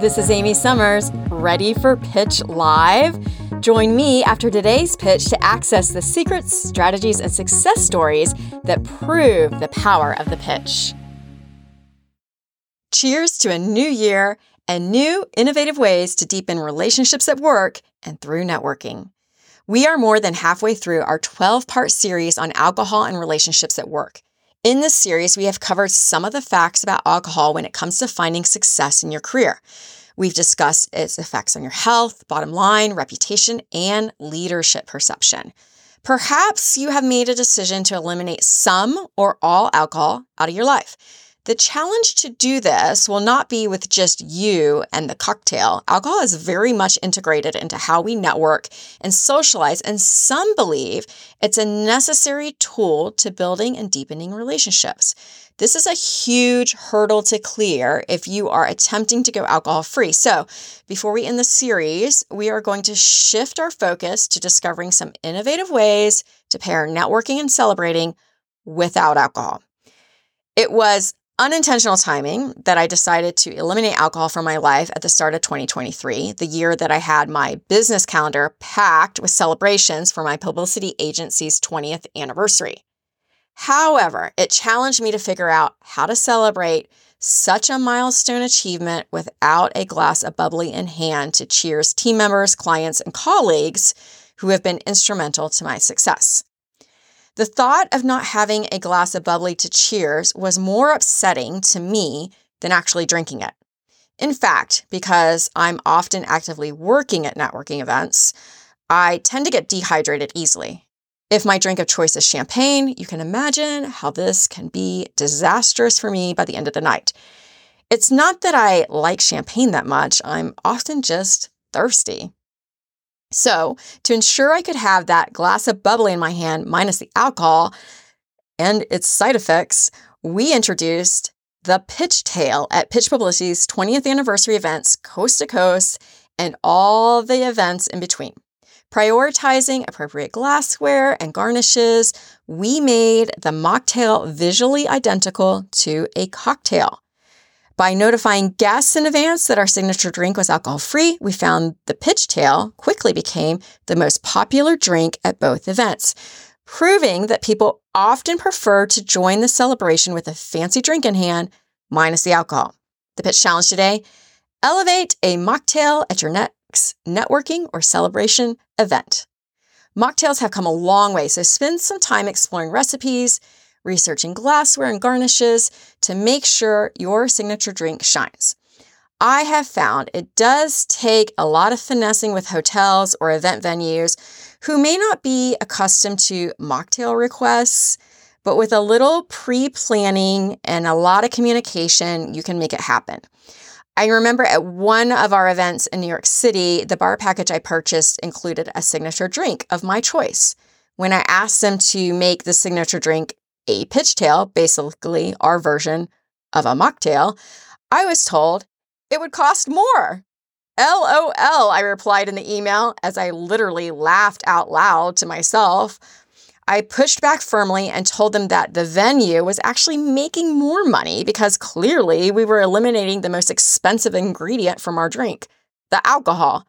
This is Amy Summers, ready for Pitch Live? Join me after today's pitch to access the secrets, strategies, and success stories that prove the power of the pitch. Cheers to a new year and new innovative ways to deepen relationships at work and through networking. We are more than halfway through our 12 part series on alcohol and relationships at work. In this series, we have covered some of the facts about alcohol when it comes to finding success in your career. We've discussed its effects on your health, bottom line, reputation, and leadership perception. Perhaps you have made a decision to eliminate some or all alcohol out of your life. The challenge to do this will not be with just you and the cocktail. Alcohol is very much integrated into how we network and socialize, and some believe it's a necessary tool to building and deepening relationships. This is a huge hurdle to clear if you are attempting to go alcohol free. So, before we end the series, we are going to shift our focus to discovering some innovative ways to pair networking and celebrating without alcohol. It was unintentional timing that I decided to eliminate alcohol from my life at the start of 2023, the year that I had my business calendar packed with celebrations for my publicity agency's 20th anniversary. However, it challenged me to figure out how to celebrate such a milestone achievement without a glass of bubbly in hand to cheers team members, clients, and colleagues who have been instrumental to my success. The thought of not having a glass of bubbly to cheers was more upsetting to me than actually drinking it. In fact, because I'm often actively working at networking events, I tend to get dehydrated easily. If my drink of choice is champagne, you can imagine how this can be disastrous for me by the end of the night. It's not that I like champagne that much, I'm often just thirsty. So, to ensure I could have that glass of bubbly in my hand minus the alcohol and its side effects, we introduced the Pitch Tail at Pitch Publicity's 20th anniversary events, coast to coast, and all the events in between. Prioritizing appropriate glassware and garnishes, we made the mocktail visually identical to a cocktail. By notifying guests in advance that our signature drink was alcohol free, we found the pitch tail quickly became the most popular drink at both events, proving that people often prefer to join the celebration with a fancy drink in hand, minus the alcohol. The pitch challenge today elevate a mocktail at your next networking or celebration event. Mocktails have come a long way, so spend some time exploring recipes, researching glassware and garnishes to make sure your signature drink shines. I have found it does take a lot of finessing with hotels or event venues who may not be accustomed to mocktail requests, but with a little pre planning and a lot of communication, you can make it happen. I remember at one of our events in New York City, the bar package I purchased included a signature drink of my choice. When I asked them to make the signature drink a pitch tail, basically our version of a mocktail, I was told it would cost more. LOL, I replied in the email as I literally laughed out loud to myself. I pushed back firmly and told them that the venue was actually making more money because clearly we were eliminating the most expensive ingredient from our drink, the alcohol.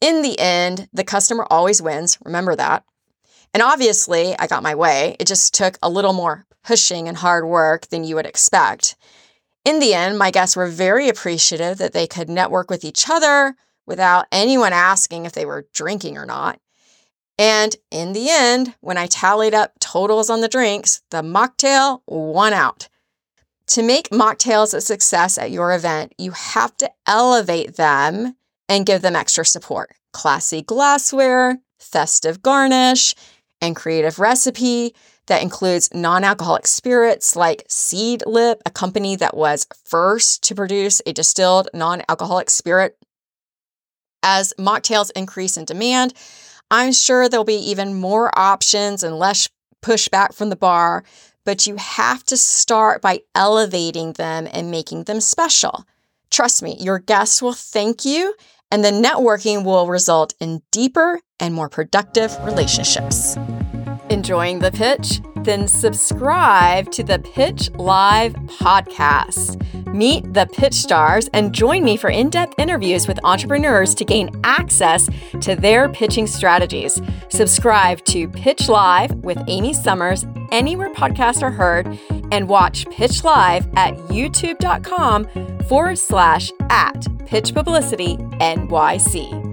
In the end, the customer always wins. Remember that. And obviously, I got my way. It just took a little more pushing and hard work than you would expect. In the end, my guests were very appreciative that they could network with each other without anyone asking if they were drinking or not. And in the end, when I tallied up totals on the drinks, the mocktail won out. To make mocktails a success at your event, you have to elevate them and give them extra support. Classy glassware, festive garnish, and creative recipe that includes non alcoholic spirits like Seedlip, a company that was first to produce a distilled non alcoholic spirit. As mocktails increase in demand, I'm sure there'll be even more options and less pushback from the bar, but you have to start by elevating them and making them special. Trust me, your guests will thank you and the networking will result in deeper and more productive relationships. Enjoying the pitch? Then subscribe to the Pitch Live podcast. Meet the pitch stars and join me for in depth interviews with entrepreneurs to gain access to their pitching strategies. Subscribe to Pitch Live with Amy Summers anywhere podcasts are heard and watch Pitch Live at youtube.com forward slash at pitch publicity NYC.